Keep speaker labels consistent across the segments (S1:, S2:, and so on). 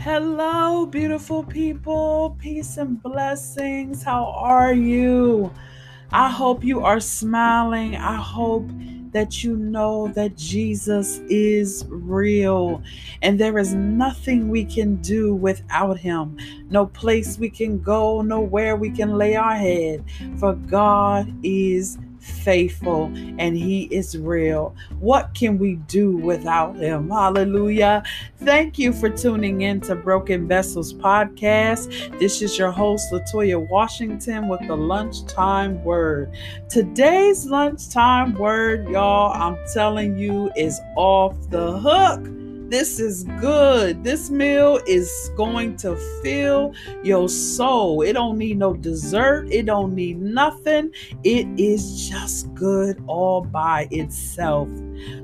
S1: Hello, beautiful people. Peace and blessings. How are you? I hope you are smiling. I hope that you know that Jesus is real and there is nothing we can do without him. No place we can go, nowhere we can lay our head, for God is faithful and he is real. What can we do without him? Hallelujah. Thank you for tuning in to Broken Vessels podcast. This is your host, Latoya Washington, with the lunchtime word. Today's lunchtime word, y'all, I'm telling you, is off the hook. This is good. This meal is going to fill your soul. It don't need no dessert. It don't need nothing. It is just good all by itself.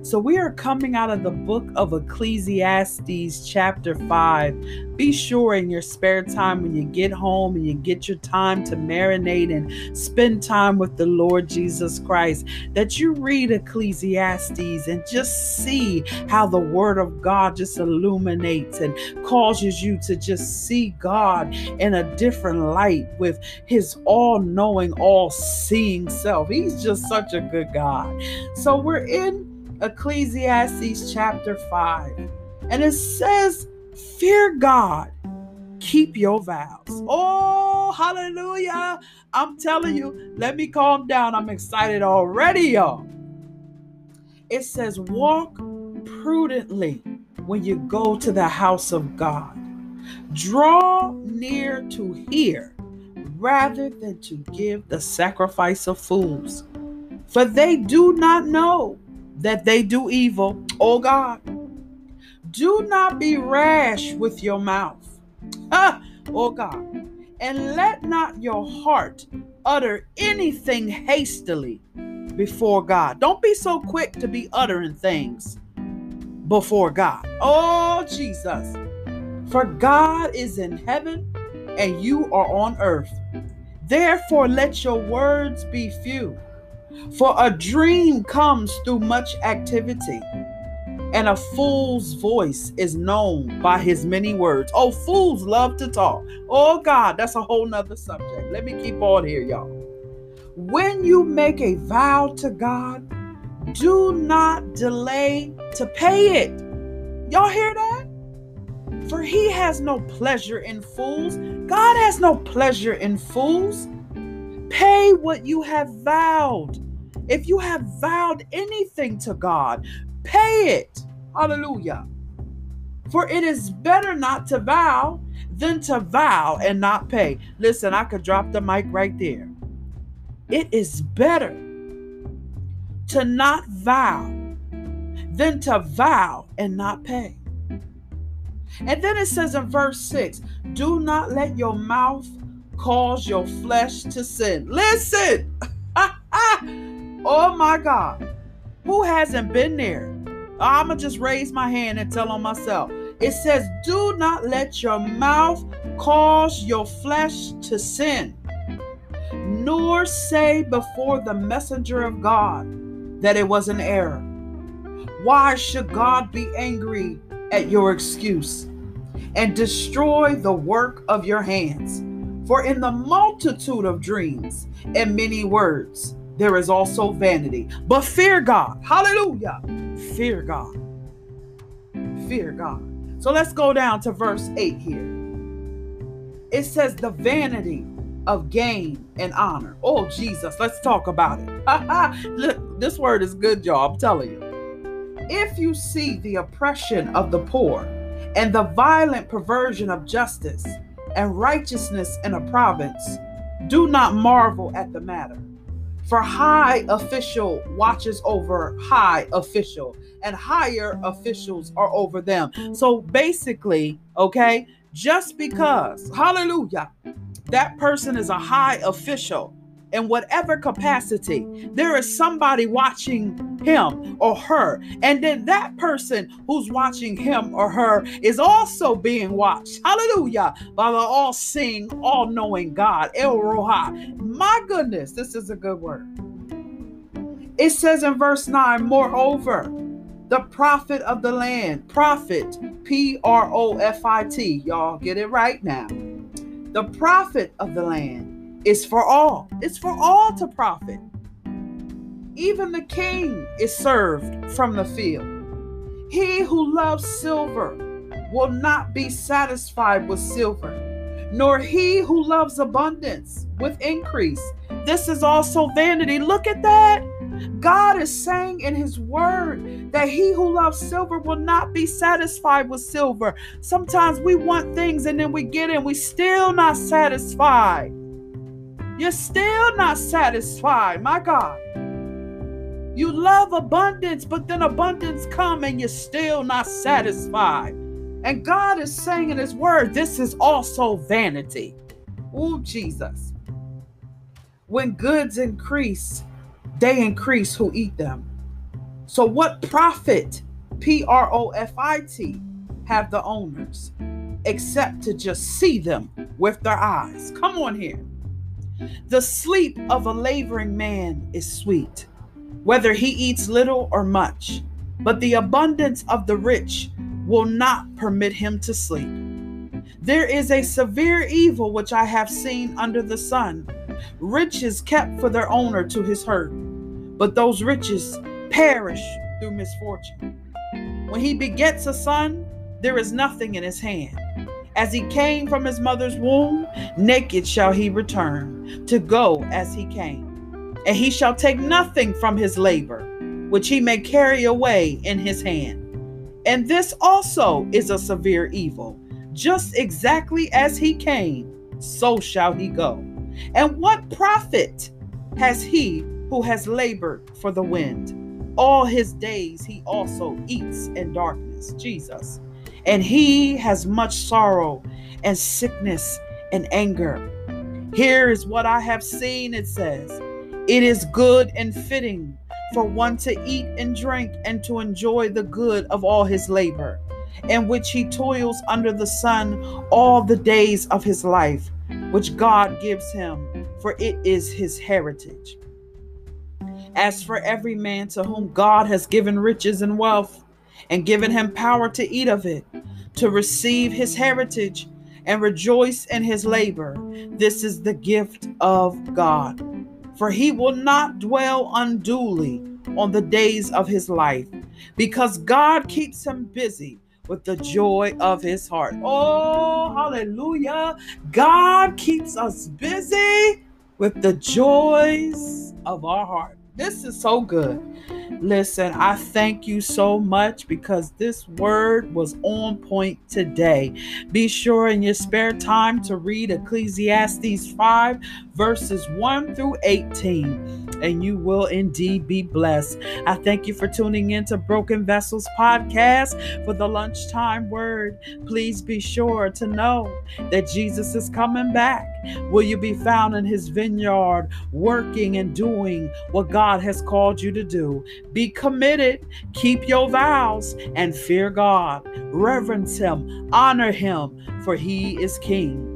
S1: So we are coming out of the book of Ecclesiastes chapter 5. Be sure in your spare time when you get home and you get your time to marinate and spend time with the Lord Jesus Christ that you read Ecclesiastes and just see how the word of God just illuminates and causes you to just see God in a different light with his all-knowing, all-seeing self. He's just such a good God. So we're in Ecclesiastes chapter 5. And it says, Fear God, keep your vows. Oh, hallelujah. I'm telling you, let me calm down. I'm excited already, y'all. It says, Walk prudently when you go to the house of God. Draw near to hear rather than to give the sacrifice of fools, for they do not know that they do evil. Oh God, do not be rash with your mouth. Ah, oh God, and let not your heart utter anything hastily before God. Don't be so quick to be uttering things before God. Oh Jesus. For God is in heaven and you are on earth. Therefore, let your words be few. For a dream comes through much activity, and a fool's voice is known by his many words. Oh, fools love to talk. Oh, God, that's a whole nother subject. Let me keep on here, y'all. When you make a vow to God, do not delay to pay it. Y'all hear that? For he has no pleasure in fools. God has no pleasure in fools. Pay what you have vowed. If you have vowed anything to God, pay it. Hallelujah. For it is better not to vow than to vow and not pay. Listen, I could drop the mic right there. It is better to not vow than to vow and not pay. And then it says in verse 6 do not let your mouth cause your flesh to sin. Listen. Oh my God. Who hasn't been there? I'm going to just raise my hand and tell on myself. It says, Do not let your mouth cause your flesh to sin, nor say before the messenger of God that it was an error. Why should God be angry at your excuse and destroy the work of your hands? For in the multitude of dreams and many words, there is also vanity. But fear God. Hallelujah. Fear God. Fear God. So let's go down to verse 8 here. It says, the vanity of gain and honor. Oh, Jesus, let's talk about it. Look, this word is good, y'all. I'm telling you. If you see the oppression of the poor and the violent perversion of justice and righteousness in a province, do not marvel at the matter for high official watches over high official, and higher officials are over them. So basically, okay, just because, hallelujah, that person is a high official in whatever capacity, there is somebody watching him or her. And then that person who's watching him or her is also being watched. Hallelujah. By the all seeing, all knowing God, El Roha. My goodness, this is a good word. It says in verse 9, moreover, the profit of the land. Profit, P R O F I T. Y'all get it right now. The profit of the land is for all, it's for all to profit. Even the king is served from the field. He who loves silver will not be satisfied with silver, nor he who loves abundance with increase. This is also vanity. Look at that. God is saying in His Word that he who loves silver will not be satisfied with silver. Sometimes we want things and then we get and we still not satisfied. You're still not satisfied, my God. You love abundance, but then abundance come and you're still not satisfied. And God is saying in His Word, this is also vanity. Oh, Jesus. When goods increase, they increase who eat them. So, what profit, P R O F I T, have the owners except to just see them with their eyes? Come on here. The sleep of a laboring man is sweet, whether he eats little or much, but the abundance of the rich will not permit him to sleep. There is a severe evil which I have seen under the sun riches kept for their owner to his hurt but those riches perish through misfortune. When he begets a son, there is nothing in his hand. As he came from his mother's womb, naked shall he return, to go as he came. And he shall take nothing from his labor, which he may carry away in his hand. And this also is a severe evil. Just exactly as he came, so shall he go. And what profit has he who has labored for the wind. All his days he also eats in darkness, Jesus. And he has much sorrow and sickness and anger. Here is what I have seen, it says. It is good and fitting for one to eat and drink and to enjoy the good of all his labor, in which he toils under the sun all the days of his life, which God gives him, for it is his heritage. As for every man to whom God has given riches and wealth, and given him power to eat of it, to receive his heritage, and rejoice in his labor, this is the gift of God. For he will not dwell unduly on the days of his life, because God keeps him busy with the joy of his heart. Oh, hallelujah. God keeps us busy with the joys of our heart. This is so good. Listen, I thank you so much because this word was on point today. Be sure in your spare time to read Ecclesiastes 5, verses 1 through 18, and you will indeed be blessed. I thank you for tuning in to Broken Vessels Podcast for the lunchtime word. Please be sure to know that Jesus is coming back. Will you be found in his vineyard, working and doing what God has called you to do? Be committed, keep your vows, and fear God. Reverence Him, honor Him, for He is King.